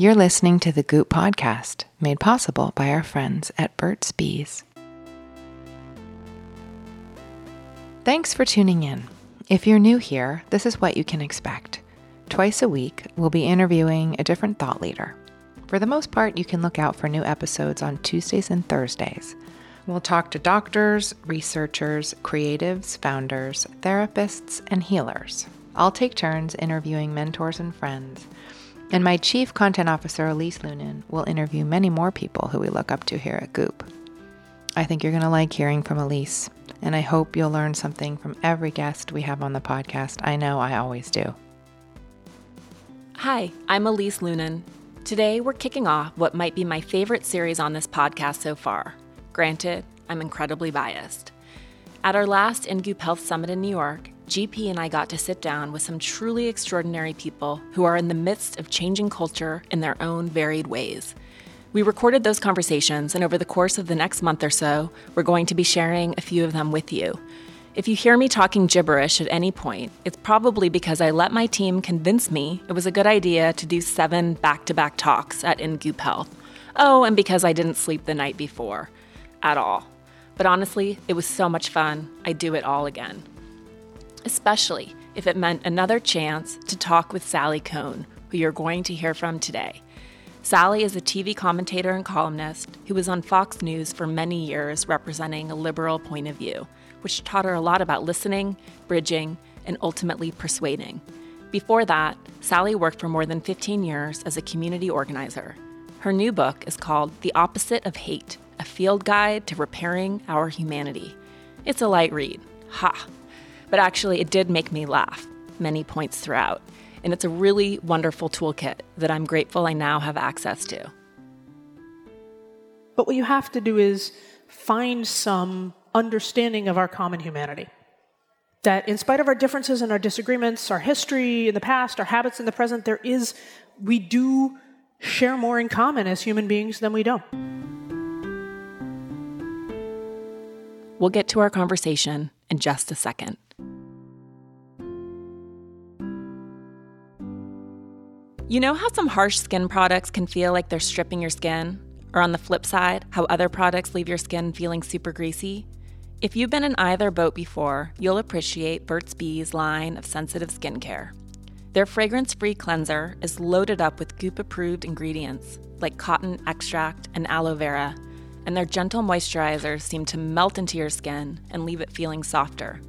You're listening to the Goop Podcast, made possible by our friends at Burt's Bees. Thanks for tuning in. If you're new here, this is what you can expect. Twice a week, we'll be interviewing a different thought leader. For the most part, you can look out for new episodes on Tuesdays and Thursdays. We'll talk to doctors, researchers, creatives, founders, therapists, and healers. I'll take turns interviewing mentors and friends. And my chief content officer, Elise Loehnen, will interview many more people who we look up to here at Goop. I think you're going to like hearing from Elise, and I hope you'll learn something from every guest we have on the podcast. I know I always do. Hi, I'm Elise Loehnen. Today, we're kicking off what might be my favorite series on this podcast so far. Granted, I'm incredibly biased. At our last InGoop Health Summit in New York, GP and I got to sit down with some truly extraordinary people who are in the midst of changing culture in their own varied ways. We recorded those conversations, and over the course of the next month or so, we're going to be sharing a few of them with you. If you hear me talking gibberish at any point, it's probably because I let my team convince me it was a good idea to do seven back to back talks at InGoop Health. Oh, and because I didn't sleep the night before. At all. But honestly, it was so much fun, I'd do it all again. Especially if it meant another chance to talk with Sally Kohn, who you're going to hear from today. Sally is a TV commentator and columnist who was on Fox News for many years representing a liberal point of view which taught her a lot about listening, bridging, and ultimately persuading. Before that, Sally worked for more than 15 years as a community organizer. Her new book is called The Opposite of Hate A Field Guide to Repairing Our Humanity. It's a light read. Ha! But actually, it did make me laugh many points throughout. And it's a really wonderful toolkit that I'm grateful I now have access to. But what you have to do is find some understanding of our common humanity. That in spite of our differences and our disagreements, our history in the past, our habits in the present, there is, we do share more in common as human beings than we don't. We'll get to our conversation in just a second. You know how some harsh skin products can feel like they're stripping your skin? Or on the flip side, how other products leave your skin feeling super greasy? If you've been in either boat before, you'll appreciate Burt's Bees line of sensitive skincare. Their fragrance free cleanser is loaded up with Goop approved ingredients like cotton extract and aloe vera, and their gentle moisturizers seem to melt into your skin and leave it feeling softer.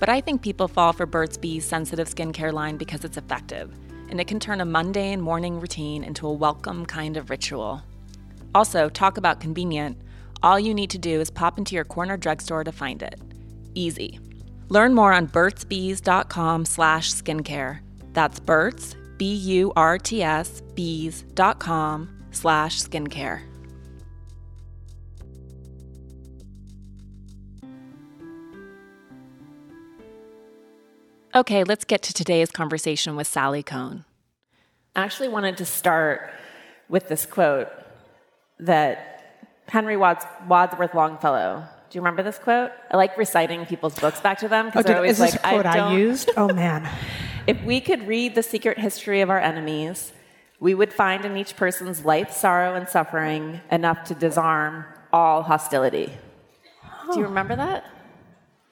But I think people fall for Burt's Bees sensitive skincare line because it's effective, and it can turn a mundane morning routine into a welcome kind of ritual. Also, talk about convenient. All you need to do is pop into your corner drugstore to find it. Easy. Learn more on burtsbees.com slash skincare. That's Burt's, B-U-R-T-S, bees.com slash skincare. Okay, let's get to today's conversation with Sally Kohn. I actually wanted to start with this quote that Henry Wads- Wadsworth Longfellow. Do you remember this quote? I like reciting people's books back to them because oh, they're always is this like, a quote I, I used? Oh man. if we could read the secret history of our enemies, we would find in each person's life, sorrow, and suffering enough to disarm all hostility. Oh. Do you remember that?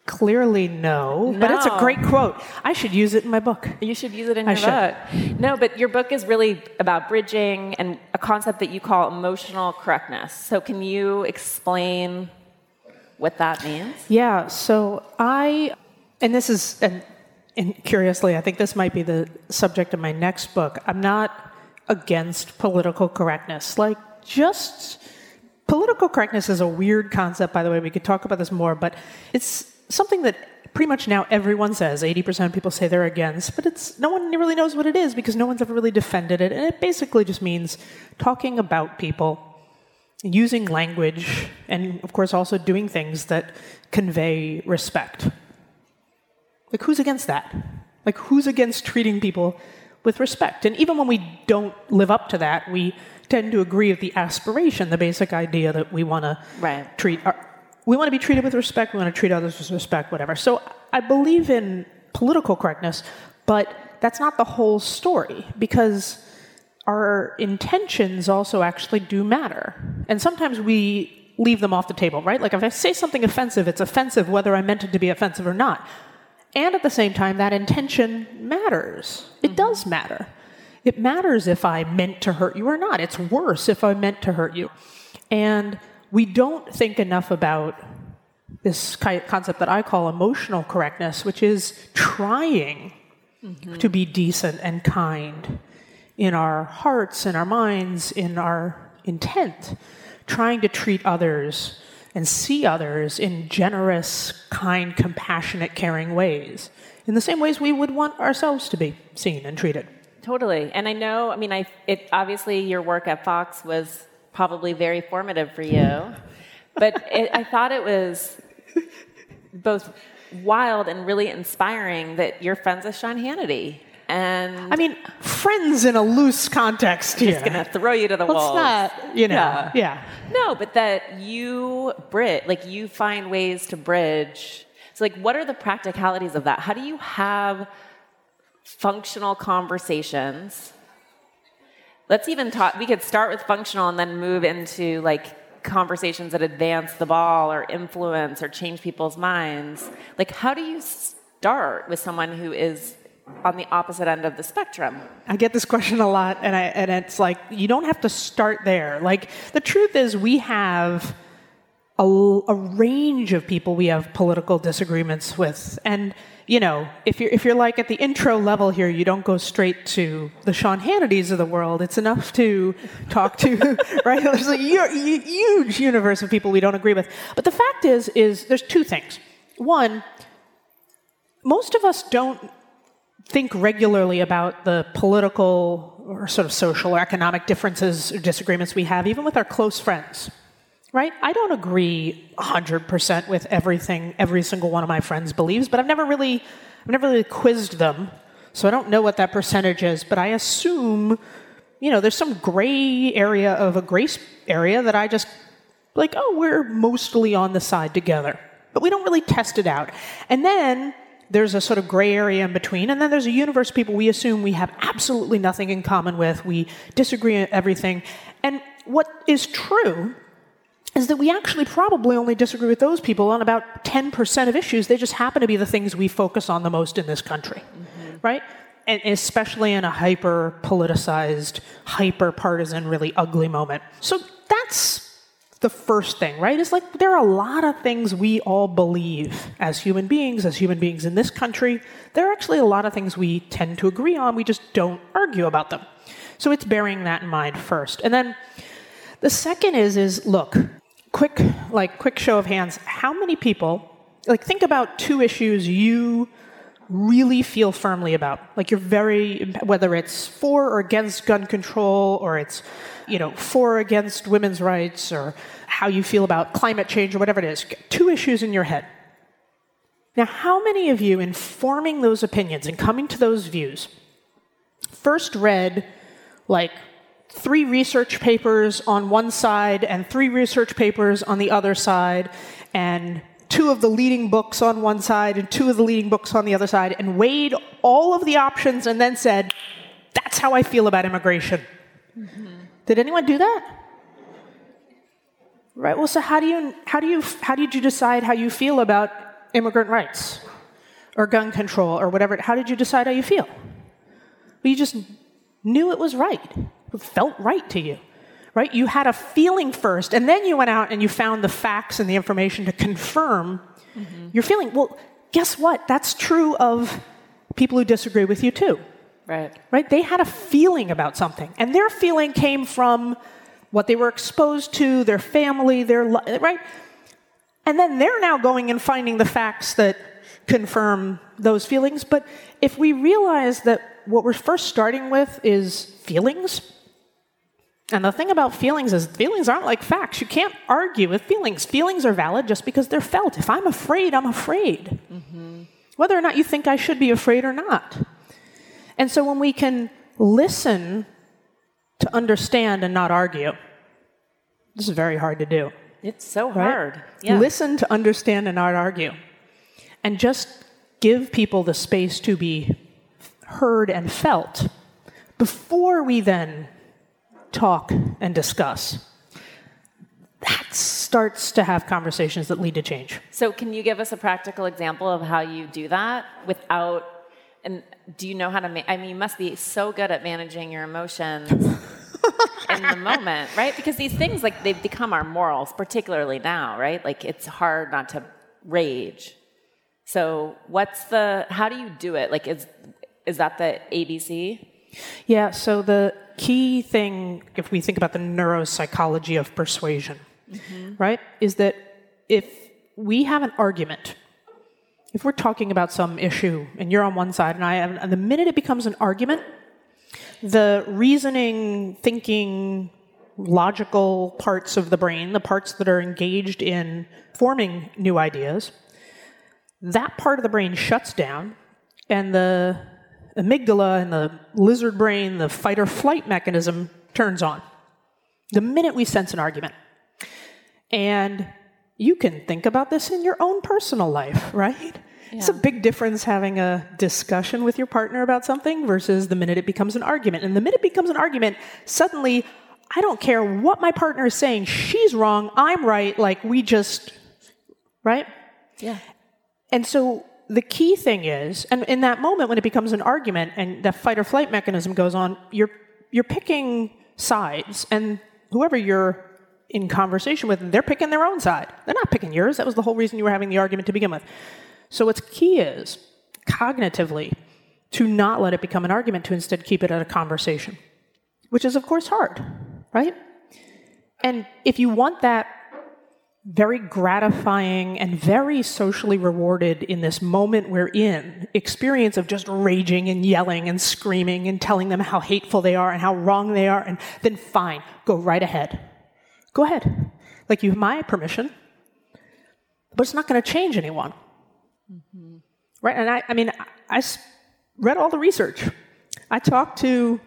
Clearly, no, no, But it's a great quote. I should use it in my book. You should use it in your book. No, but your book is really about bridging and a concept that you call emotional correctness. So, can you explain what that means? Yeah. So, I, and this is, and, and curiously, I think this might be the subject of my next book. I'm not against political correctness. Like, just political correctness is a weird concept, by the way. We could talk about this more, but it's something that pretty much now everyone says. 80% of people say they're against but it's no one really knows what it is because no one's ever really defended it. And it basically just means talking about people using language and of course also doing things that convey respect. Like who's against that? Like who's against treating people with respect? And even when we don't live up to that we tend to agree with the aspiration the basic idea that we want to treat our, we want to be treated with respect, we want to treat others with respect, whatever. So I believe in political correctness, but that's not the whole story because our intentions also actually do matter. And sometimes we leave them off the table, right? Like if I say something offensive, it's offensive whether I meant it to be offensive or not. And at the same time, that intention matters. It mm-hmm. does matter. It matters if I meant to hurt you or not. It's worse if I meant to hurt you. And we don't think enough about this concept that I call emotional correctness, which is trying mm-hmm. to be decent and kind in our hearts, in our minds, in our intent, trying to treat others and see others in generous, kind, compassionate, caring ways, in the same ways we would want ourselves to be seen and treated. Totally. And I know, I mean, I, it, obviously your work at Fox was probably very formative for you, but it, I thought it was both wild and really inspiring that you're friends with Sean Hannity. And I mean, friends in a loose context. Just gonna throw you to the wall. not, you know, yeah. yeah. No, but that you bridge, like you find ways to bridge. So, like, what are the practicalities of that? How do you have functional conversations? Let's even talk. We could start with functional and then move into like conversations that advance the ball or influence or change people's minds. Like, how do you start with someone who is on the opposite end of the spectrum? I get this question a lot, and, I, and it's like, you don't have to start there. Like, the truth is, we have a, a range of people we have political disagreements with. And, you know, if you're, if you're like at the intro level here, you don't go straight to the Sean Hannitys of the world. It's enough to talk to, right? There's a huge universe of people we don't agree with. But the fact is, is there's two things. One, most of us don't think regularly about the political or sort of social or economic differences or disagreements we have, even with our close friends. Right? I don't agree 100% with everything every single one of my friends believes, but I've never really, I've never really quizzed them, so I don't know what that percentage is. But I assume, you know, there's some gray area of a grace area that I just like. Oh, we're mostly on the side together, but we don't really test it out. And then there's a sort of gray area in between, and then there's a universe of people we assume we have absolutely nothing in common with. We disagree on everything. And what is true is that we actually probably only disagree with those people on about 10% of issues. They just happen to be the things we focus on the most in this country, mm-hmm. right? And especially in a hyper politicized, hyper partisan, really ugly moment. So that's the first thing, right? Is like there are a lot of things we all believe as human beings, as human beings in this country. There are actually a lot of things we tend to agree on, we just don't argue about them. So it's bearing that in mind first. And then the second is is look, quick like quick show of hands, how many people like think about two issues you really feel firmly about. Like you're very whether it's for or against gun control or it's you know, for or against women's rights or how you feel about climate change or whatever it is. Two issues in your head. Now, how many of you, in forming those opinions and coming to those views, first read like three research papers on one side and three research papers on the other side, and two of the leading books on one side and two of the leading books on the other side, and weighed all of the options and then said, That's how I feel about immigration? Mm-hmm. Did anyone do that? Right. Well, so how do you how do you how did you decide how you feel about immigrant rights or gun control or whatever? How did you decide how you feel? Well, you just knew it was right. Felt right to you. Right? You had a feeling first, and then you went out and you found the facts and the information to confirm mm-hmm. your feeling. Well, guess what? That's true of people who disagree with you too. Right. Right? They had a feeling about something, and their feeling came from what they were exposed to, their family, their right? And then they're now going and finding the facts that confirm those feelings. But if we realize that what we're first starting with is feelings, and the thing about feelings is feelings aren't like facts. You can't argue with feelings. Feelings are valid just because they're felt. If I'm afraid, I'm afraid. Mm-hmm. Whether or not you think I should be afraid or not. And so when we can listen to understand and not argue, this is very hard to do. It's so hard. Yeah. Listen to understand and not argue. And just give people the space to be heard and felt before we then talk and discuss, that starts to have conversations that lead to change. So, can you give us a practical example of how you do that without? And do you know how to? Ma- I mean, you must be so good at managing your emotions in the moment, right? Because these things, like, they've become our morals, particularly now, right? Like, it's hard not to rage. So, what's the? How do you do it? Like, is is that the ABC? Yeah. So the key thing, if we think about the neuropsychology of persuasion, mm-hmm. right, is that if we have an argument, if we're talking about some issue and you're on one side and I am, and the minute it becomes an argument, the reasoning, thinking, logical parts of the brain, the parts that are engaged in forming new ideas, that part of the brain shuts down and the amygdala and the lizard brain, the fight or flight mechanism turns on the minute we sense an argument. And you can think about this in your own personal life, right? Yeah. It's a big difference having a discussion with your partner about something versus the minute it becomes an argument. And the minute it becomes an argument, suddenly, I don't care what my partner is saying, she's wrong, I'm right, like we just, right? Yeah. And so the key thing is, and in that moment when it becomes an argument and the fight or flight mechanism goes on, you're, you're picking sides. And whoever you're in conversation with, they're picking their own side. They're not picking yours. That was the whole reason you were having the argument to begin with. So, what's key is cognitively to not let it become an argument, to instead keep it at a conversation, which is, of course, hard, right? And if you want that very gratifying and very socially rewarded in this moment we're in experience of just raging and yelling and screaming and telling them how hateful they are and how wrong they are, and then fine, go right ahead. Go ahead. Like you have my permission, but it's not going to change anyone. Mm-hmm. Right? And I, I mean, I, I read all the research. I talked to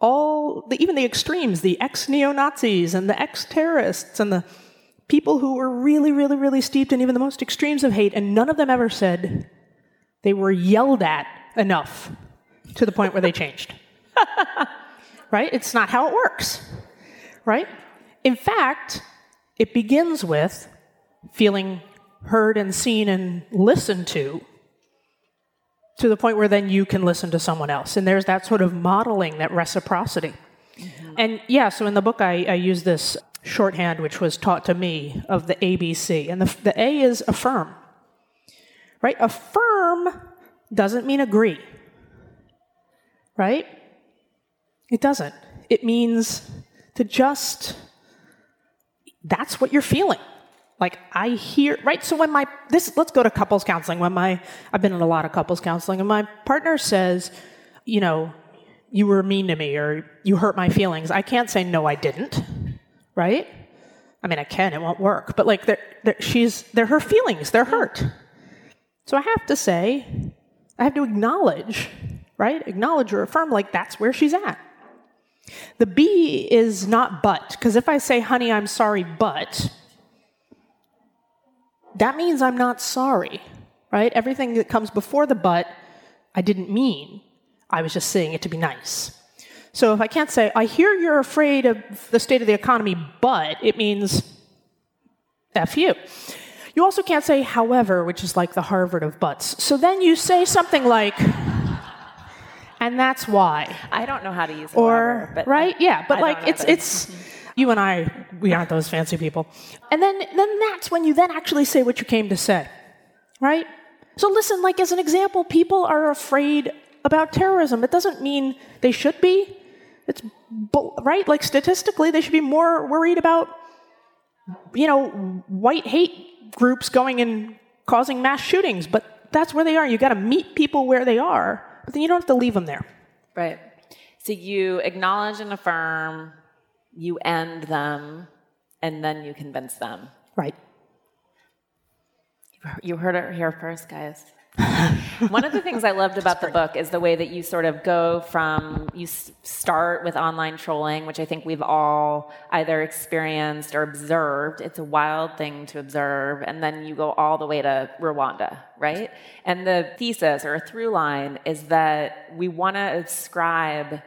all, the, even the extremes, the ex neo Nazis and the ex terrorists and the people who were really, really, really steeped in even the most extremes of hate, and none of them ever said they were yelled at enough to the point where they changed. right? It's not how it works. Right? In fact, it begins with feeling heard and seen and listened to to the point where then you can listen to someone else. And there's that sort of modeling, that reciprocity. Mm-hmm. And yeah, so in the book, I, I use this shorthand which was taught to me of the ABC. And the, the A is affirm. Right? Affirm doesn't mean agree. Right? It doesn't. It means to just, that's what you're feeling. Like I hear, right? So when my, this, let's go to couples counseling. When my, I've been in a lot of couples counseling, and my partner says, you know, you were mean to me or you hurt my feelings, I can't say, no, I didn't right? I mean, I can, it won't work, but like, they're, they're, she's, they're her feelings, they're hurt. So I have to say, I have to acknowledge, right? Acknowledge or affirm, like, that's where she's at. The B is not but, because if I say, honey, I'm sorry, but, that means I'm not sorry, right? Everything that comes before the but, I didn't mean. I was just saying it to be nice. So if I can't say, I hear you're afraid of the state of the economy, but it means F you. You also can't say, however, which is like the Harvard of buts. So then you say something like, and that's why. I don't know how to use. Or, however, right? Yeah, but I like it's, it's, you and I, we aren't those fancy people. And then, then that's when you then actually say what you came to say, right? So listen, like as an example, people are afraid about terrorism. It doesn't mean they should be. It's right. Like statistically, they should be more worried about, you know, white hate groups going and causing mass shootings. But that's where they are. You got to meet people where they are, but then you don't have to leave them there. Right. So you acknowledge and affirm, you end them, and then you convince them. Right. You heard it here first, guys. One of the things I loved about the book is the way that you sort of go from you start with online trolling, which I think we've all either experienced or observed. It's a wild thing to observe, and then you go all the way to Rwanda, right? And the thesis or a through line is that we want to ascribe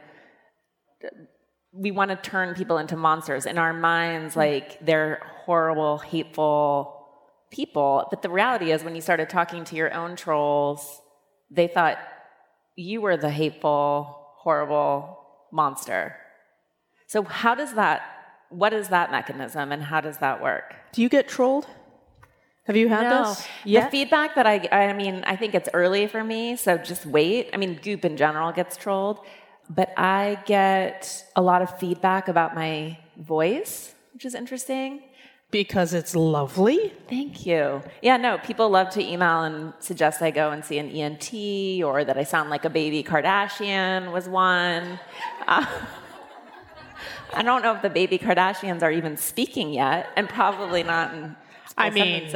we want to turn people into monsters in our minds, hmm. like they're horrible, hateful people. But the reality is, when you started talking to your own trolls, they thought you were the hateful, horrible monster. So, how does that, what is that mechanism and how does that work? Do you get trolled? Have you had No. this? Yeah. The feedback that I, I mean, I think it's early for me, so just wait. I mean, Goop in general gets trolled, but I get a lot of feedback about my voice, which is interesting. Because it's lovely. Thank you. Yeah, no, people love to email and suggest I go and see an ENT or that I sound like a baby Kardashian was one. Uh, I don't know if the baby Kardashians are even speaking yet, and probably not in I mean.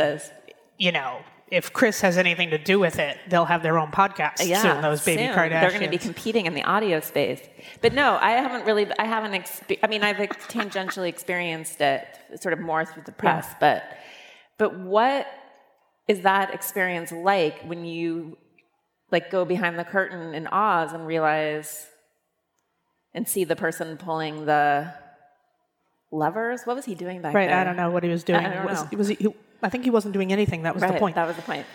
You know, if Kris has anything to do with it, they'll have their own podcast soon. Those baby soon. Kardashians. They're going to be competing in the audio space. But no, I haven't really. I haven't. Expe- I mean, I've tangentially experienced it, sort of more through the press. But, but what is that experience like when you like go behind the curtain in Oz and realize and see the person pulling the levers? What was he doing back right. there? I don't know what he was doing. I don't was, know. was he- I think he wasn't doing anything. That was Right, the point. That was the point.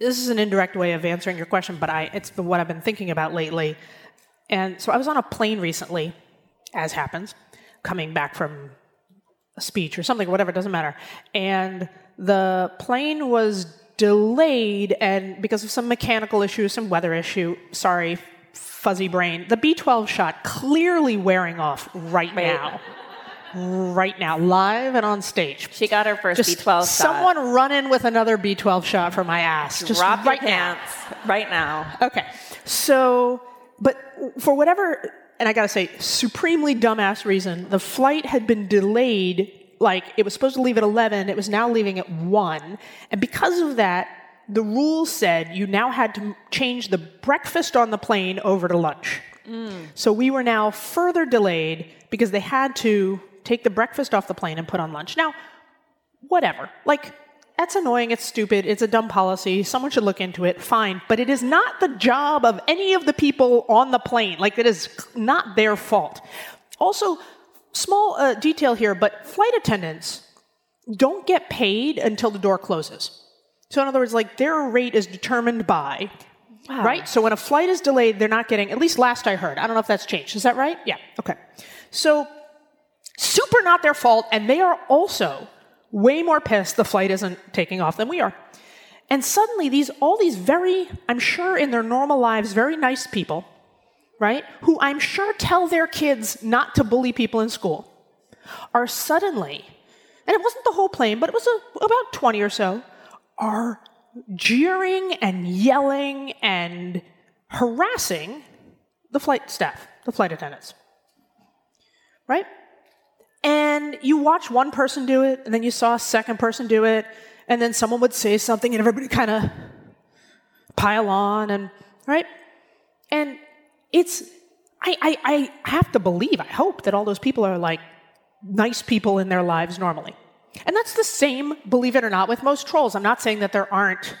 this is an indirect way of answering your question, but I, it's been what I've been thinking about lately. And so I was on a plane recently, as happens, coming back from a speech or something, whatever, it doesn't matter. And the plane was delayed, and because of some mechanical issue, some weather issue, sorry, fuzzy brain, the B12 shot clearly wearing off right, Right. now. Right now, live and on stage. She got her first Just B12 shot. someone run in with another B12 shot for my ass. Just Drop right your now. pants right now. Okay. So, but for whatever, and I gotta say, supremely dumbass reason, the flight had been delayed. Like, it was supposed to leave at 11, it was now leaving at 1. And because of that, the rules said you now had to change the breakfast on the plane over to lunch. Mm. So we were now further delayed because they had to take the breakfast off the plane and put on lunch. Now, whatever. Like, that's annoying, it's stupid, it's a dumb policy, someone should look into it, fine. But it is not the job of any of the people on the plane. Like, it is not their fault. Also, small uh, detail here, but flight attendants don't get paid until the door closes. So, in other words, like, their rate is determined by. Right? So when a flight is delayed, they're not getting, at least last I heard. I don't know if that's changed. Is that right? Yeah. Okay. So super not their fault, and they are also way more pissed the flight isn't taking off than we are. And suddenly, these all these very, I'm sure in their normal lives, very nice people, right, who I'm sure tell their kids not to bully people in school, are suddenly, and it wasn't the whole plane, but it was a, about 20 or so, are jeering and yelling and harassing the flight staff, the flight attendants. Right? And you watch one person do it, and then you saw a second person do it, and then someone would say something, and everybody kind of pile on, and right? And it's, I, I, I have to believe, I hope that all those people are like nice people in their lives normally. And that's the same, believe it or not, with most trolls. I'm not saying that there aren't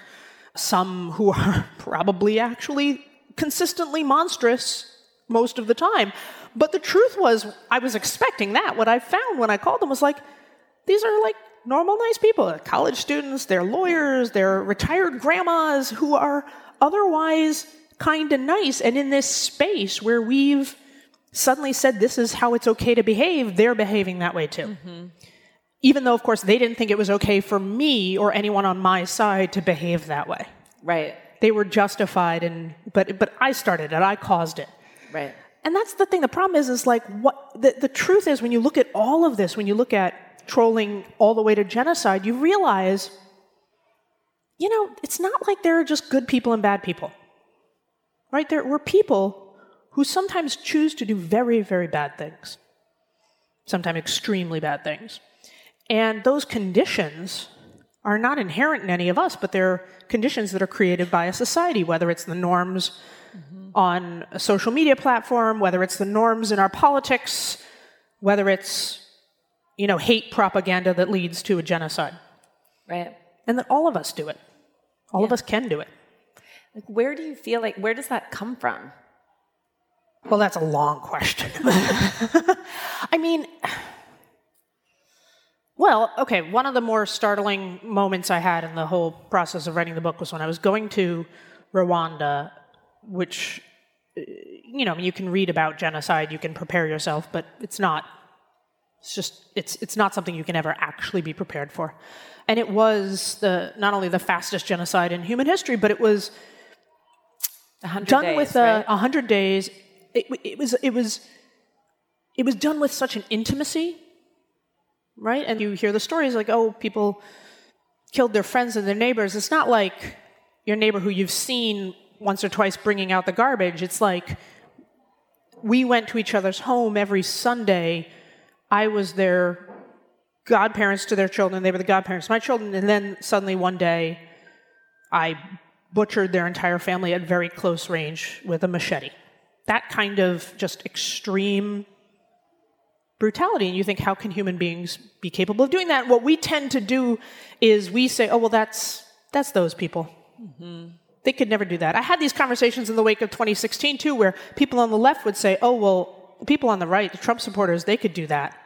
some who are probably actually consistently monstrous most of the time. But the truth was, I was expecting that. What I found when I called them was like, these are like normal, nice people college students, they're lawyers, they're retired grandmas who are otherwise kind of nice. And in this space where we've suddenly said this is how it's okay to behave, they're behaving that way too. Mm-hmm. Even though, of course, they didn't think it was okay for me or anyone on my side to behave that way. Right. They were justified, and but but I started it. I caused it. Right. And that's the thing. The problem is, is like what the, the truth is when you look at all of this, when you look at trolling all the way to genocide, you realize, you know, it's not like there are just good people and bad people. Right? There were people who sometimes choose to do very, very bad things, sometimes extremely bad things. And those conditions are not inherent in any of us, but they're conditions that are created by a society, whether it's the norms on a social media platform, whether it's the norms in our politics, whether it's you know hate propaganda that leads to a genocide, Right. and that all of us do it. All of us can do it. Like, where do you feel like, where does that come from? Well, that's a long question. I mean, well, okay, one of the more startling moments I had in the whole process of writing the book was when I was going to Rwanda, which, you know, you can read about genocide, you can prepare yourself, but it's not, it's just, it's, it's not something you can ever actually be prepared for. And it was the, not only the fastest genocide in human history, but it was done days, with a right? hundred days. It, it was, it was, it was done with such an intimacy, right? And you hear the stories like, oh, people killed their friends and their neighbors. It's not like your neighbor who you've seen once or twice bringing out the garbage. It's like we went to each other's home every Sunday. I was their godparents to their children. They were the godparents to my children. And then suddenly one day, I butchered their entire family at very close range with a machete. That kind of just extreme brutality. And you think, how can human beings be capable of doing that? What we tend to do is we say, oh, well, that's, that's those people. Mm-hmm. They could never do that. I had these conversations in the wake of 2016 too, where people on the left would say, oh, well, people on the right, the Trump supporters, they could do that,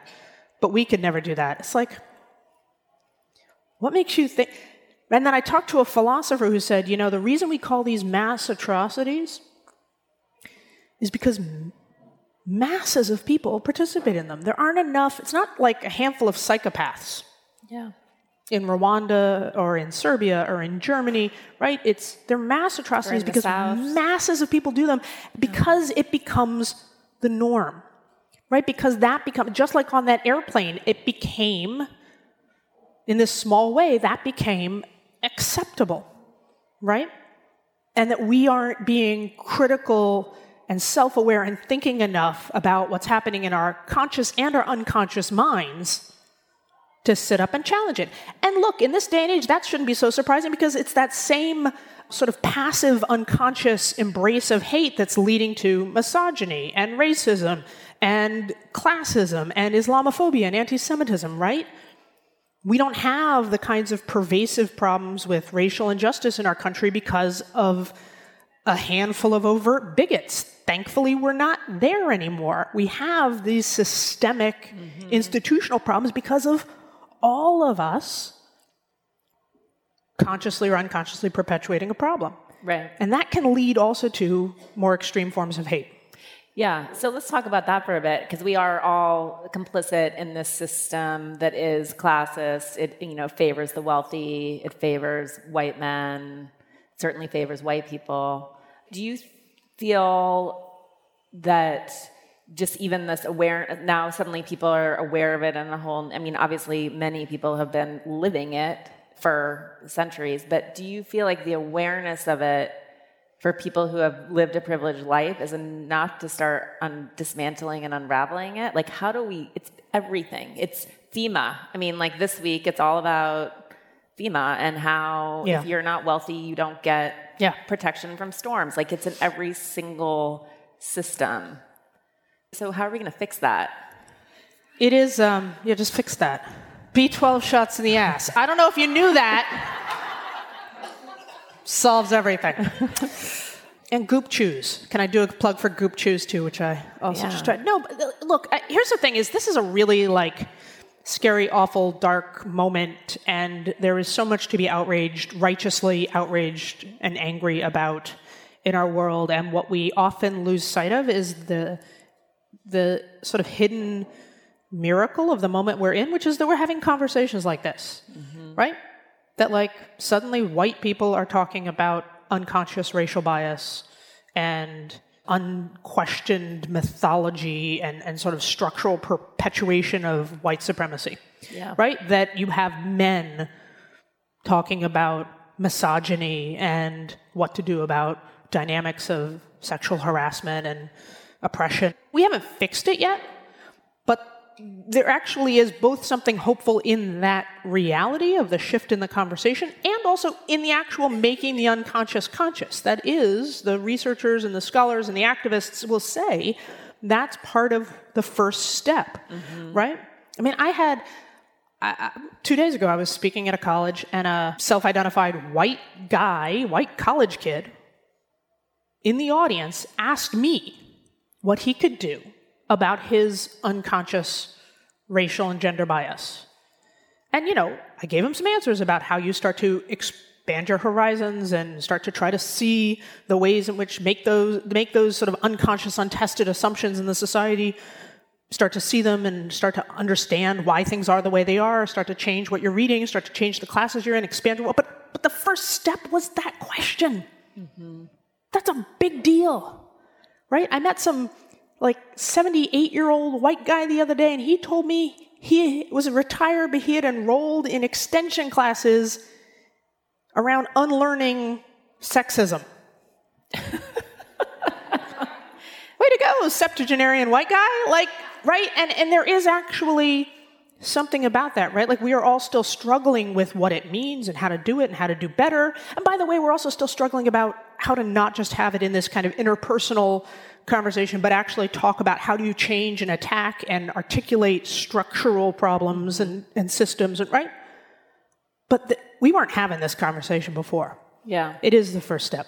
but we could never do that. It's like, what makes you think? And then I talked to a philosopher who said, you know, the reason we call these mass atrocities is because masses of people participate in them. There aren't enough, it's not like a handful of psychopaths Yeah. In Rwanda or in Serbia or in Germany, right? It's they're mass atrocities because masses of people do them because it becomes the norm, right? Because that becomes just like on that airplane, it became in this small way that became acceptable, right? And that we aren't being critical and self aware and thinking enough about what's happening in our conscious and our unconscious minds to sit up and challenge it. And look, in this day and age, that shouldn't be so surprising because it's that same sort of passive, unconscious embrace of hate that's leading to misogyny and racism and classism and Islamophobia and anti Semitism, right? We don't have the kinds of pervasive problems with racial injustice in our country because of a handful of overt bigots. Thankfully, we're not there anymore. We have these systemic mm-hmm. institutional problems because of all of us consciously or unconsciously perpetuating a problem. Right. And that can lead also to more extreme forms of hate. Yeah, so let's talk about that for a bit because we are all complicit in this system that is classist. It you know favors the wealthy. It favors white men. Certainly favors white people. Do you feel that just even this aware now suddenly people are aware of it and a whole? I mean, obviously many people have been living it for centuries, but do you feel like the awareness of it? for people who have lived a privileged life is enough to start un- dismantling and unraveling it. Like, how do we? It's everything. It's FEMA. I mean, like this week, it's all about FEMA and how Yeah. if you're not wealthy, you don't get Yeah. protection from storms. Like, it's in every single system. So, how are we going to fix that? It is, um, yeah, just fix that. B12 shots in the ass. I don't know if you knew that. Solves everything. and Goop Chews. Can I do a plug for Goop Chews too, which I also Yeah. just tried? No, but uh, look, I- here's the thing: is this is a really like scary, awful, dark moment, and there is so much to be outraged, righteously outraged and angry about in our world. And what we often lose sight of is the the sort of hidden miracle of the moment we're in, which is that we're having conversations like this, mm-hmm. right? That like suddenly white people are talking about unconscious racial bias and unquestioned mythology and, and sort of structural perpetuation of white supremacy, Yeah. right? That you have men talking about misogyny and what to do about dynamics of sexual harassment and oppression. We haven't fixed it yet, but there actually is both something hopeful in that reality of the shift in the conversation and also in the actual making the unconscious conscious. That is, the researchers and the scholars and the activists will say that's part of the first step, mm-hmm. right? I mean, I had I, two days ago, I was speaking at a college, and a self identified white guy, white college kid, in the audience asked me what he could do about his unconscious racial and gender bias. And, you know, I gave him some answers about how you start to expand your horizons and start to try to see the ways in which make those, make those sort of unconscious, untested assumptions in the society, start to see them and start to understand why things are the way they are, start to change what you're reading, start to change the classes you're in, expand your, but, but the first step was that question. Mm-hmm. That's a big deal, right? I met some like 78 year old white guy the other day, and he told me he was retired, but he had enrolled in extension classes around unlearning sexism. Way to go, septuagenarian white guy. Like, right? And, and there is actually something about that, right? Like, we are all still struggling with what it means and how to do it and how to do better. And by the way, we're also still struggling about how to not just have it in this kind of interpersonal conversation, but actually talk about how do you change and attack and articulate structural problems and, and systems, and, right? But the, we weren't having this conversation before. Yeah. It is the first step.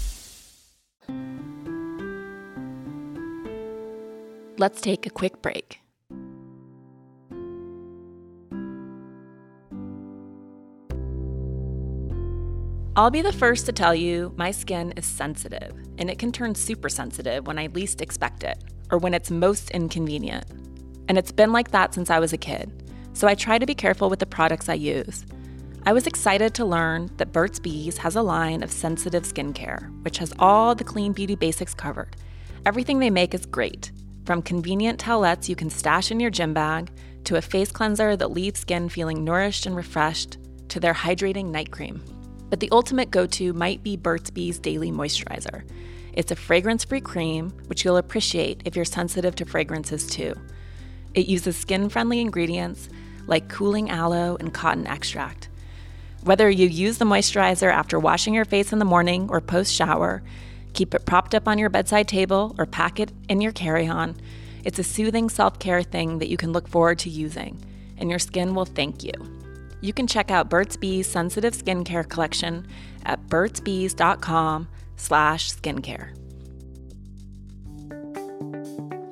Let's take a quick break. I'll be the first to tell you my skin is sensitive, and it can turn super sensitive when I least expect it, or when it's most inconvenient. And it's been like that since I was a kid, so I try to be careful with the products I use. I was excited to learn that Burt's Bees has a line of sensitive skincare, which has all the clean beauty basics covered. Everything they make is great, from convenient towelettes you can stash in your gym bag, to a face cleanser that leaves skin feeling nourished and refreshed, to their hydrating night cream. But the ultimate go to might be Burt's Bees Daily Moisturizer. It's a fragrance free cream, which you'll appreciate if you're sensitive to fragrances too. It uses skin friendly ingredients like cooling aloe and cotton extract. Whether you use the moisturizer after washing your face in the morning or post shower, Keep it propped up on your bedside table or pack it in your carry on. It's a soothing self care thing that you can look forward to using, and your skin will thank you. You can check out Burt's Bees Sensitive Skincare Collection at burtsbees.com slash skincare.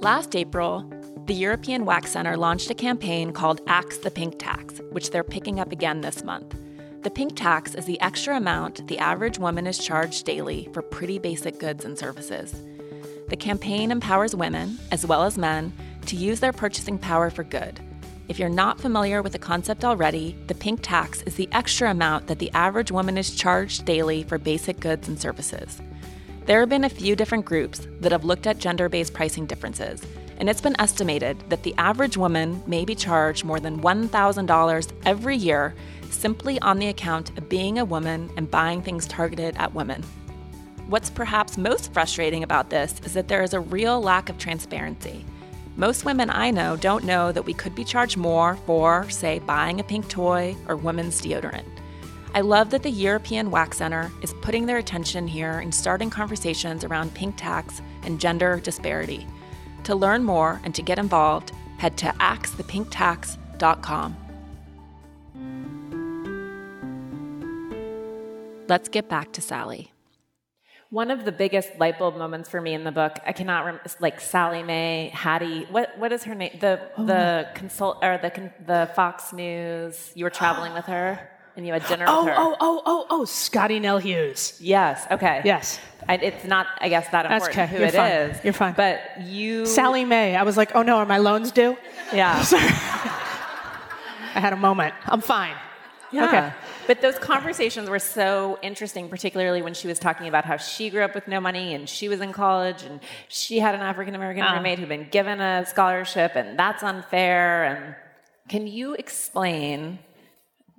Last April, the European Wax Center launched a campaign called Axe the Pink Tax, which they're picking up again this month. The pink tax is the extra amount the average woman is charged daily for pretty basic goods and services. The campaign empowers women, as well as men, to use their purchasing power for good. If you're not familiar with the concept already, the pink tax is the extra amount that the average woman is charged daily for basic goods and services. There have been a few different groups that have looked at gender based pricing differences, and it's been estimated that the average woman may be charged more than $1,000 every year simply on the account of being a woman and buying things targeted at women. What's perhaps most frustrating about this is that there is a real lack of transparency. Most women I know don't know that we could be charged more for, say, buying a pink toy or women's deodorant. I love that the European Wax Center is putting their attention here and starting conversations around pink tax and gender disparity. To learn more and to get involved, head to axethepinktax.com. Let's get back to Sally. One of the biggest light bulb moments for me in the book, I cannot remember, like Sally Mae, Hattie. What what is her name? The oh. the consult or the the Fox News. You were traveling with her and you had dinner oh, with her. Oh oh oh oh Scottie Nell Hughes. Yes. Okay. Yes. I, it's not, I guess, that important That's okay. who You're it fine. is. You're fine. But you, Sally Mae. I was like, oh no, are my loans due? Yeah. I had a moment. I'm fine. Yeah. Okay. But those conversations were so interesting, particularly when she was talking about how she grew up with no money and she was in college and she had an African American uh. roommate who'd been given a scholarship and that's unfair. And can you explain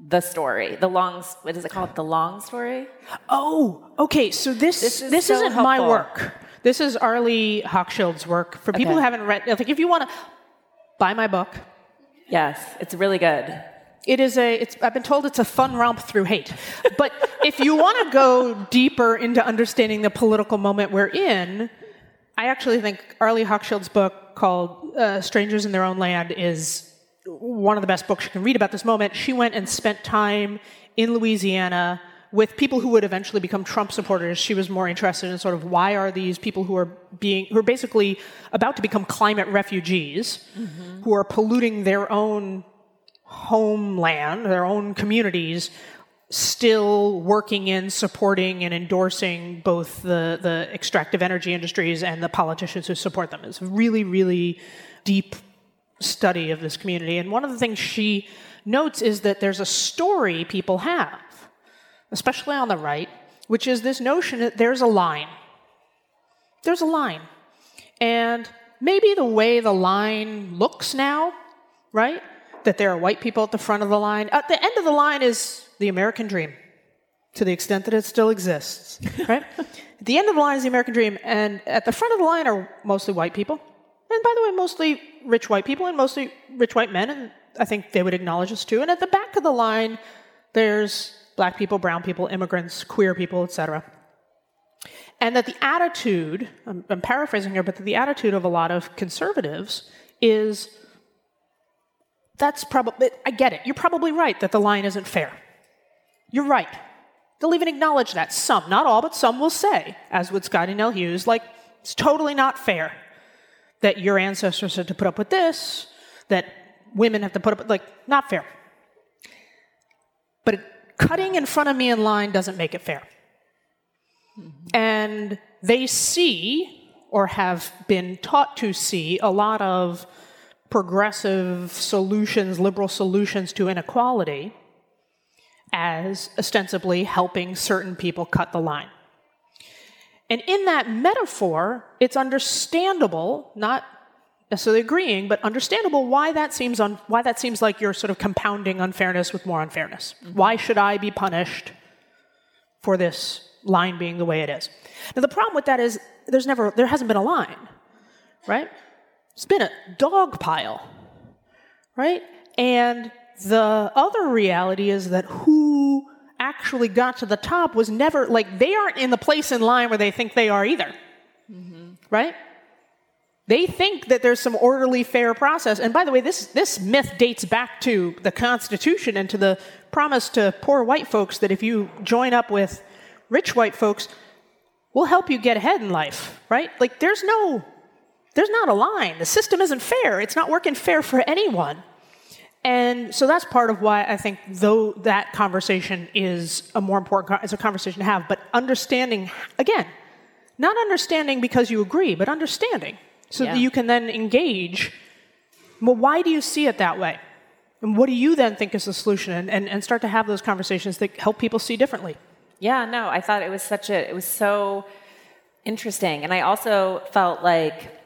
the story, the long, what is it called? The long story? Oh, okay. So this, this, is this so helpful. my work. This is Arlie Hochschild's work. For people okay. who haven't read, like if you want to, buy my book. Yes, it's really good. It is a. It's, I've been told it's a fun romp through hate. But if you want to go deeper into understanding the political moment we're in, I actually think Arlie Hochschild's book called uh, "Strangers in Their Own Land" is one of the best books you can read about this moment. She went and spent time in Louisiana with people who would eventually become Trump supporters. She was more interested in sort of why are these people who are being who are basically about to become climate refugees, mm-hmm. who are polluting their own homeland, their own communities, still working in supporting and endorsing both the, the extractive energy industries and the politicians who support them. It's a really, really deep study of this community. And one of the things she notes is that there's a story people have especially on the right, which is this notion that there's a line. There's a line. And maybe the way the line looks now, right? That there are white people at the front of the line. At the end of the line is the American dream, to the extent that it still exists, right? at the end of the line is the American dream, and at the front of the line are mostly white people. And by the way, mostly rich white people and mostly rich white men, and I think they would acknowledge this too. And at the back of the line, there's black people, brown people, immigrants, queer people, etc. And that the attitude, I'm, I'm paraphrasing here, but the attitude of a lot of conservatives is that's probably, I get it. You're probably right that the line isn't fair. You're right. They'll even acknowledge that. Some, not all, but some will say, as would Scottie Nell Hughes, like, it's totally not fair that your ancestors had to put up with this, that women have to put up with, like, not fair. But cutting in front of me in line doesn't make it fair. And they see, or have been taught to see, a lot of progressive solutions, liberal solutions to inequality as ostensibly helping certain people cut the line. And in that metaphor, it's understandable, not necessarily agreeing, but understandable why that seems un- why that seems like you're sort of compounding unfairness with more unfairness. Why should I be punished for this line being the way it is? Now the problem with that is there's never there hasn't been a line, right? It's been a dog pile, right? And the other reality is that who actually got to the top was never like they aren't in the place in line where they think they are either, mm-hmm. right? They think that there's some orderly, fair process. And by the way, this, this myth dates back to the Constitution and to the promise to poor white folks that if you join up with rich white folks, we'll help you get ahead in life, right? Like there's no, there's not a line. The system isn't fair. It's not working fair for anyone. And so that's part of why I think though that conversation is a more important is a conversation to have, but understanding again, not understanding because you agree, but understanding so yeah. that you can then engage. Well, why do you see it that way? And what do you then think is the solution? And, and, and start to have those conversations that help people see differently. Yeah, no, I thought it was such a, it was so interesting. And I also felt like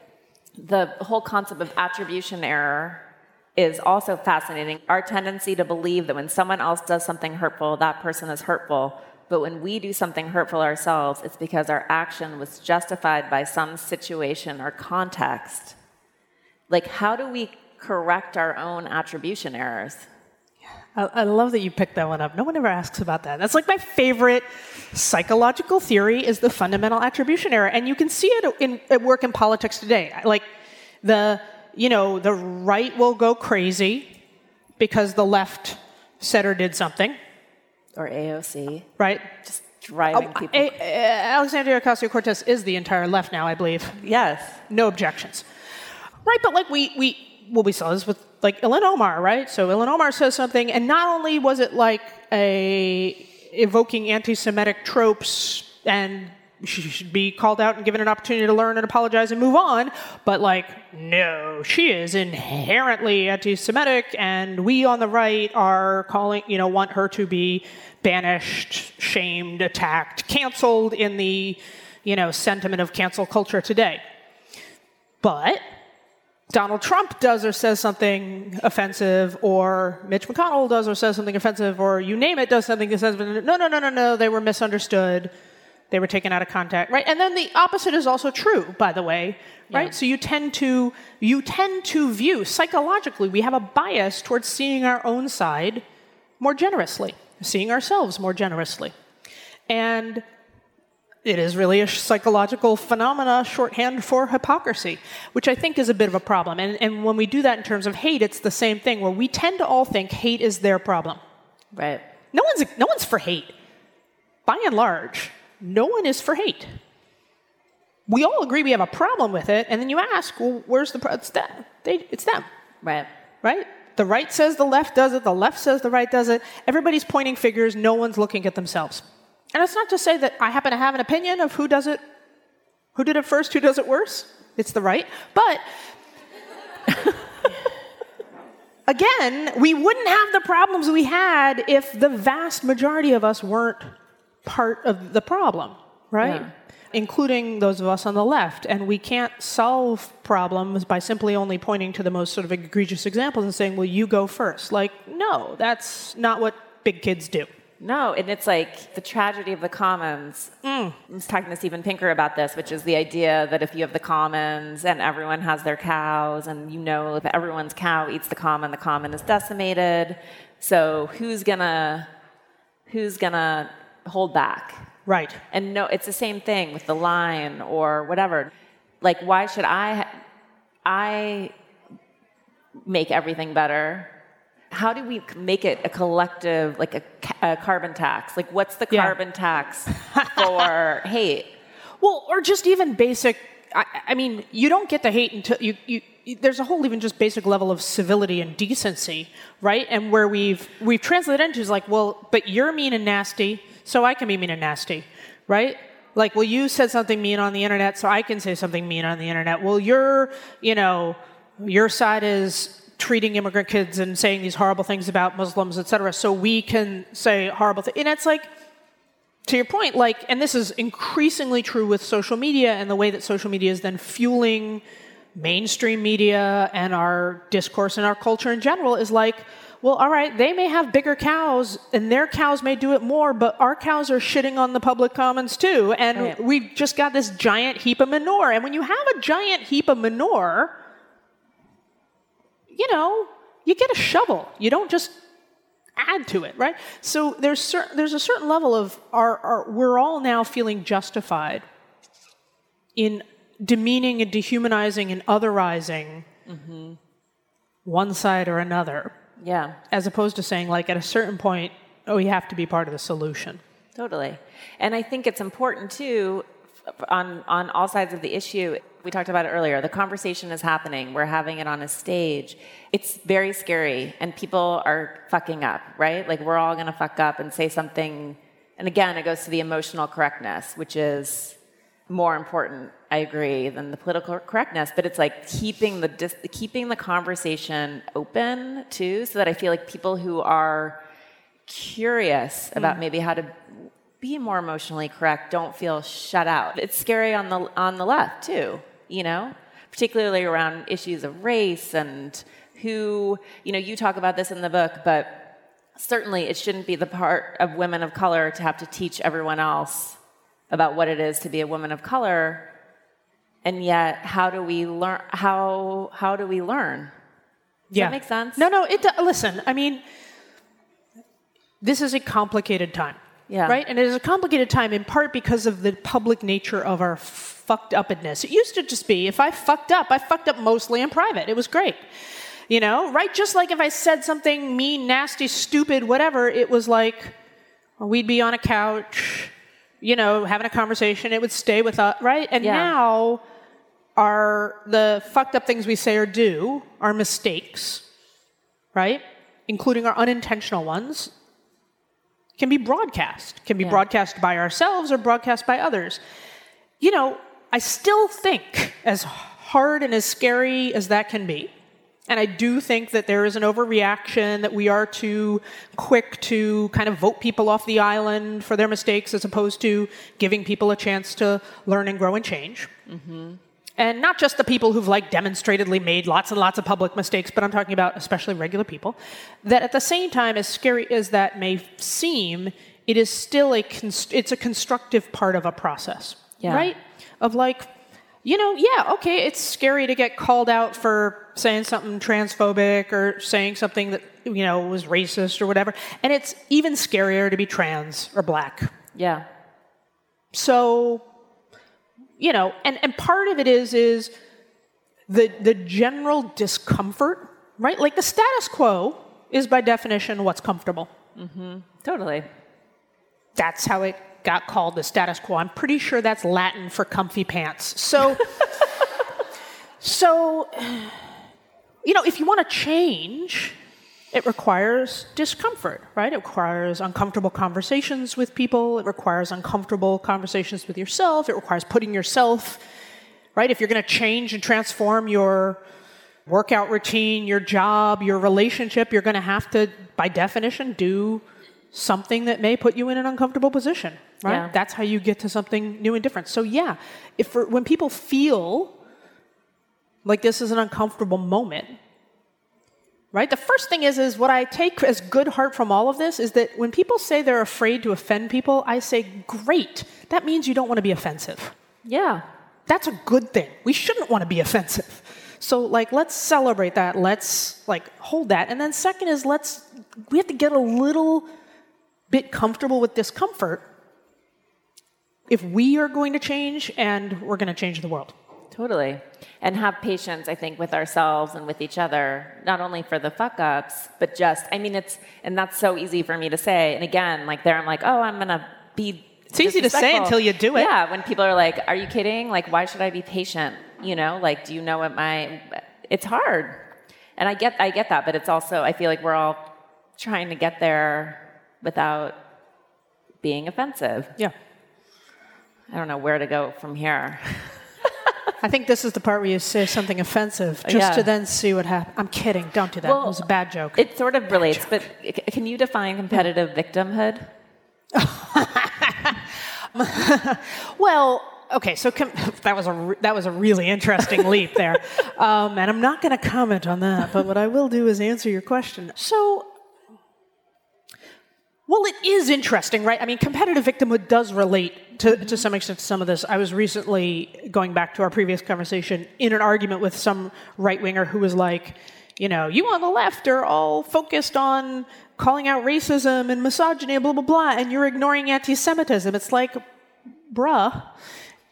the whole concept of attribution error is also fascinating. Our tendency to believe that when someone else does something hurtful, that person is hurtful. But when we do something hurtful ourselves, it's because our action was justified by some situation or context. Like, how do we correct our own attribution errors? I, I love that you picked that one up. No one ever asks about that. That's like my favorite psychological theory is the fundamental attribution error, and you can see it in, at work in politics today. Like the you know the right will go crazy because the left said or did something, or AOC. Right. Just driving oh, people. A- a- Alexandria Ocasio Cortez is the entire left now, I believe. Yes. No objections. Right, but like we, we well, we saw this with like Ilhan Omar, right? So Ilhan Omar says something, and not only was it like a evoking anti-Semitic tropes and she should be called out and given an opportunity to learn and apologize and move on. But, like, no, she is inherently anti Semitic, and we on the right are calling, you know, want her to be banished, shamed, attacked, canceled in the, you know, sentiment of cancel culture today. But Donald Trump does or says something offensive, or Mitch McConnell does or says something offensive, or you name it, does something offensive. No, no, no, no, no, they were misunderstood they were taken out of contact, right? And then the opposite is also true, by the way, right? Yeah. So you tend to you tend to view psychologically we have a bias towards seeing our own side more generously, seeing ourselves more generously. And it is really a psychological phenomena, shorthand for hypocrisy, which I think is a bit of a problem. And, and when we do that in terms of hate, it's the same thing, where we tend to all think hate is their problem. Right. No one's, no one's for hate. By and large, no one is for hate. We all agree we have a problem with it, and then you ask, well, where's the problem? It's them. They, it's them, Right. right? The right says the left does it, the left says the right does it. Everybody's pointing fingers, no one's looking at themselves. And it's not to say that I happen to have an opinion of who does it, who did it first, who does it worse. It's the right. But again, we wouldn't have the problems we had if the vast majority of us weren't part of the problem, right? Yeah. Including those of us on the left. And we can't solve problems by simply only pointing to the most sort of egregious examples and saying, well, you go first. Like, no, that's not what big kids do. No, and it's like the tragedy of the commons. Mm. I was talking to Steven Pinker about this, which is the idea that if you have the commons and everyone has their cows, and you know if everyone's cow eats the common, the common is decimated. So who's gonna who's gonna hold back? Right. And no, it's the same thing with the line or whatever. Like, why should I? I make everything better. How do we make it a collective, like a, a carbon tax? Like, what's the Yeah. carbon tax for hate? Well, or just even basic. I, I mean, you don't get the hate until you, you, you. There's a whole even just basic level of civility and decency, right? And where we've we've translated into is like, well, but you're mean and nasty, so I can be mean and nasty, right? Like, well, you said something mean on the internet, so I can say something mean on the internet. Well, you're, you know, your side is treating immigrant kids and saying these horrible things about Muslims, et cetera, so we can say horrible things. And it's like, to your point, like, and this is increasingly true with social media and the way that social media is then fueling mainstream media and our discourse and our culture in general is like, well, all right, they may have bigger cows and their cows may do it more, but our cows are shitting on the public commons too. And Right. we've just got this giant heap of manure. And when you have a giant heap of manure, you know, you get a shovel. You don't just add to it, right? So there's cer- there's a certain level of our, our we're all now feeling justified in demeaning and dehumanizing and otherizing mm-hmm. one side or another, Yeah, as opposed to saying like at a certain point, oh, you have to be part of the solution. totally. And I think it's important too, on on all sides of the issue. We talked about it earlier. The conversation is happening. We're having it on a stage. It's very scary, and people are fucking up, right? Like we're all going to fuck up and say something. And again, it goes to the emotional correctness, which is more important, I agree, than the political correctness. But it's like keeping the dis- keeping the conversation open too, so that I feel like people who are curious mm-hmm. about maybe how to be more emotionally correct don't feel shut out. It's scary on the on the left too, you know, particularly around issues of race and who, you know, you talk about this in the book, but certainly it shouldn't be the part of women of color to have to teach everyone else about what it is to be a woman of color. And yet, how do we learn? How how do we learn? Does that make sense? No, no. It listen. I mean, this is a complicated time. Yeah. Right, and it is a complicated time in part because of the public nature of our fucked upness. It used to just be if I fucked up, I fucked up mostly in private. It was great. You know, right? Just like if I said something mean, nasty, stupid, whatever, it was like we'd be on a couch, you know, having a conversation. It would stay with us, right? And Yeah. now are the fucked up things we say or do are mistakes, right? Including our unintentional ones, can be broadcast, can be Yeah. broadcast by ourselves or broadcast by others. You know, I still think, as hard and as scary as that can be, and I do think that there is an overreaction, that we are too quick to kind of vote people off the island for their mistakes as opposed to giving people a chance to learn and grow and change. Mm-hmm. And not just the people who've like demonstratedly made lots and lots of public mistakes, but I'm talking about especially regular people. That at the same time, as scary as that may seem, it is still a const- it's a constructive part of a process, Yeah. right? Of like, you know, yeah, okay, it's scary to get called out for saying something transphobic or saying something that you know was racist or whatever, and it's even scarier to be trans or black. Yeah. So, you know, and, and part of it is is the the general discomfort, right? Like the status quo is by definition what's comfortable. Mm-hmm. Totally. That's how it got called the status quo. I'm pretty sure that's Latin for comfy pants. So, so, you know, if you want to change, it requires discomfort, right? It requires uncomfortable conversations with people. It requires uncomfortable conversations with yourself. It requires putting yourself, right? If you're going to change and transform your workout routine, your job, your relationship, you're going to have to, by definition, do something that may put you in an uncomfortable position, right? Yeah. That's how you get to something new and different. So yeah, if for, when people feel like this is an uncomfortable moment, right? The first thing is is what I take as good heart from all of this is that when people say they're afraid to offend people, I say, "Great. That means you don't want to be offensive." Yeah. That's a good thing. We shouldn't want to be offensive. So like let's celebrate that. Let's like hold that. And then second is let's we have to get a little bit comfortable with discomfort if we are going to change and we're going to change the world. Totally. And have patience, I think, with ourselves and with each other, not only for the fuck ups, but just, I mean, it's, and that's so easy for me to say. And again, like there, I'm like, oh, I'm going to be. It's easy to say until you do it. Yeah. When people are like, are you kidding? Like, why should I be patient? You know, like, do you know what my, it's hard. And I get, I get that, but it's also, I feel like we're all trying to get there without being offensive. Yeah. I don't know where to go from here. I think this is the part where you say something offensive just Yeah. to then see what happens. I'm kidding. Don't do that. it was a bad joke. It sort of relates, but can you define competitive victimhood? Well, okay, so com- that was a re- that was a really interesting leap there, um, and I'm not going to comment on that. But what I will do is answer your question. So, well, it is interesting, right? I mean, competitive victimhood does relate to, to some extent to some of this. I was recently going back to our previous conversation in an argument with some right winger who was like, you know, you on the left are all focused on calling out racism and misogyny and blah blah blah, and you're ignoring anti-Semitism. It's like, bruh.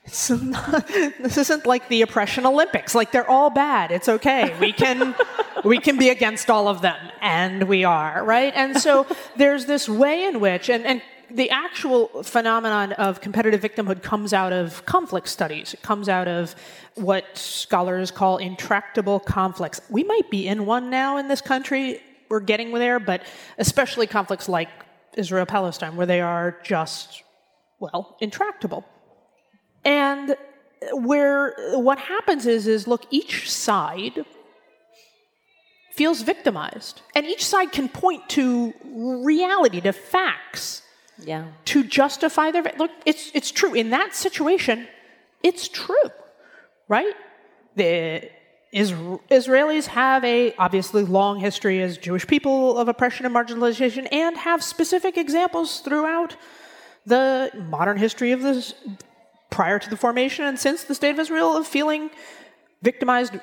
It's not, this isn't like the oppression Olympics. Like they're all bad. It's okay. We can we can be against all of them, and we are right. And so there's this way in which, and, and the actual phenomenon of competitive victimhood comes out of conflict studies. It comes out of what scholars call intractable conflicts. We might be in one now in this country. We're getting there, but especially conflicts like Israel Palestine, where they are just well intractable. And where what happens is is look each side feels victimized and each side can point to reality to facts Yeah. to justify their look it's it's true in that situation it's true right the Isra- Israelis have a obviously long history as Jewish people of oppression and marginalization and have specific examples throughout the modern history of this prior to the formation and since the state of Israel of feeling victimized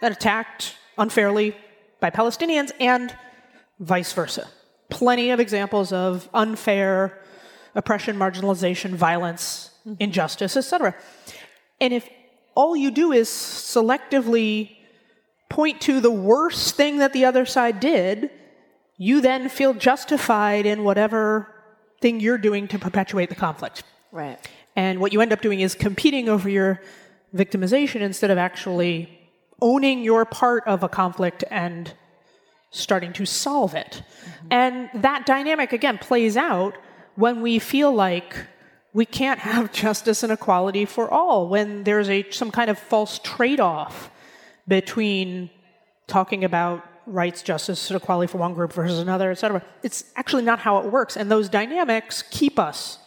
and attacked unfairly by Palestinians and vice versa. Plenty of examples of unfair oppression, marginalization, violence, mm-hmm. injustice, etc. And if all you do is selectively point to the worst thing that the other side did, you then feel justified in whatever thing you're doing to perpetuate the conflict. Right. And what you end up doing is competing over your victimization instead of actually owning your part of a conflict and starting to solve it. And that dynamic, again, plays out when we feel like we can't have justice and equality for all, when there's a, some kind of false trade off between talking about rights, justice, and equality for one group versus another, et cetera. It's actually not how it works. And those dynamics keep us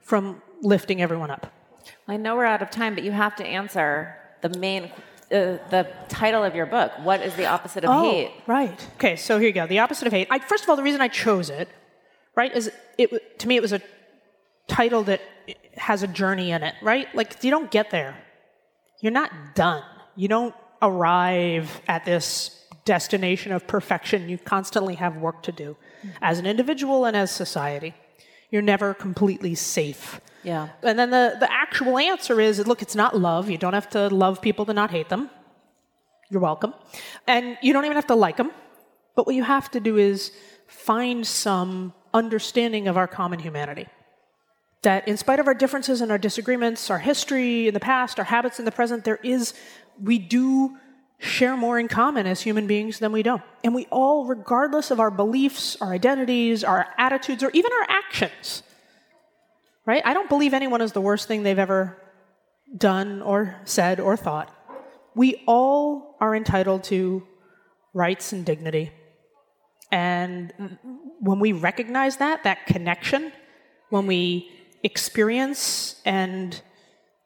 from lifting everyone up. I know we're out of time, but you have to answer the main, uh, the title of your book. What is the opposite of hate? right. Okay, so here you go. The opposite of hate. I, first of all, the reason I chose it, right? Is it to me it was a title that has a journey in it, right? Like you don't get there. You're not done. You don't arrive at this destination of perfection. You constantly have work to do as an individual and as society. You're never completely safe. Yeah. And then the, the actual answer is look, it's not love. You don't have to love people to not hate them. You're welcome. And you don't even have to like them. But what you have to do is find some understanding of our common humanity. That in spite of our differences and our disagreements, our history in the past, our habits in the present, there is, we do share more in common as human beings than we don't. And we all, regardless of our beliefs, our identities, our attitudes, or even our actions, right? I don't believe anyone is the worst thing they've ever done or said or thought. We all are entitled to rights and dignity. And when we recognize that, that connection, when we experience and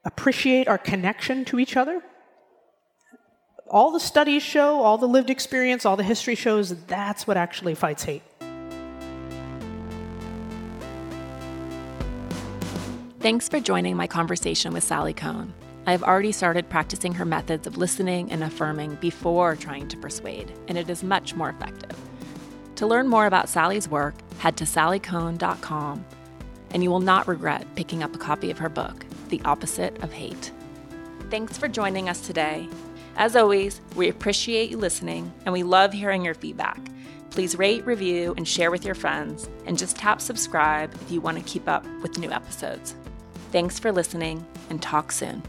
appreciate our connection to each other, all the studies show, all the lived experience, all the history shows that's what actually fights hate. Thanks for joining my conversation with Sally Kohn. I have already started practicing her methods of listening and affirming before trying to persuade, and it is much more effective. To learn more about Sally's work, head to sallykohn.com, and you will not regret picking up a copy of her book, The Opposite of Hate. Thanks for joining us today. As always, we appreciate you listening and we love hearing your feedback. Please rate, review, and share with your friends, and just tap subscribe if you want to keep up with new episodes. Thanks for listening, and talk soon.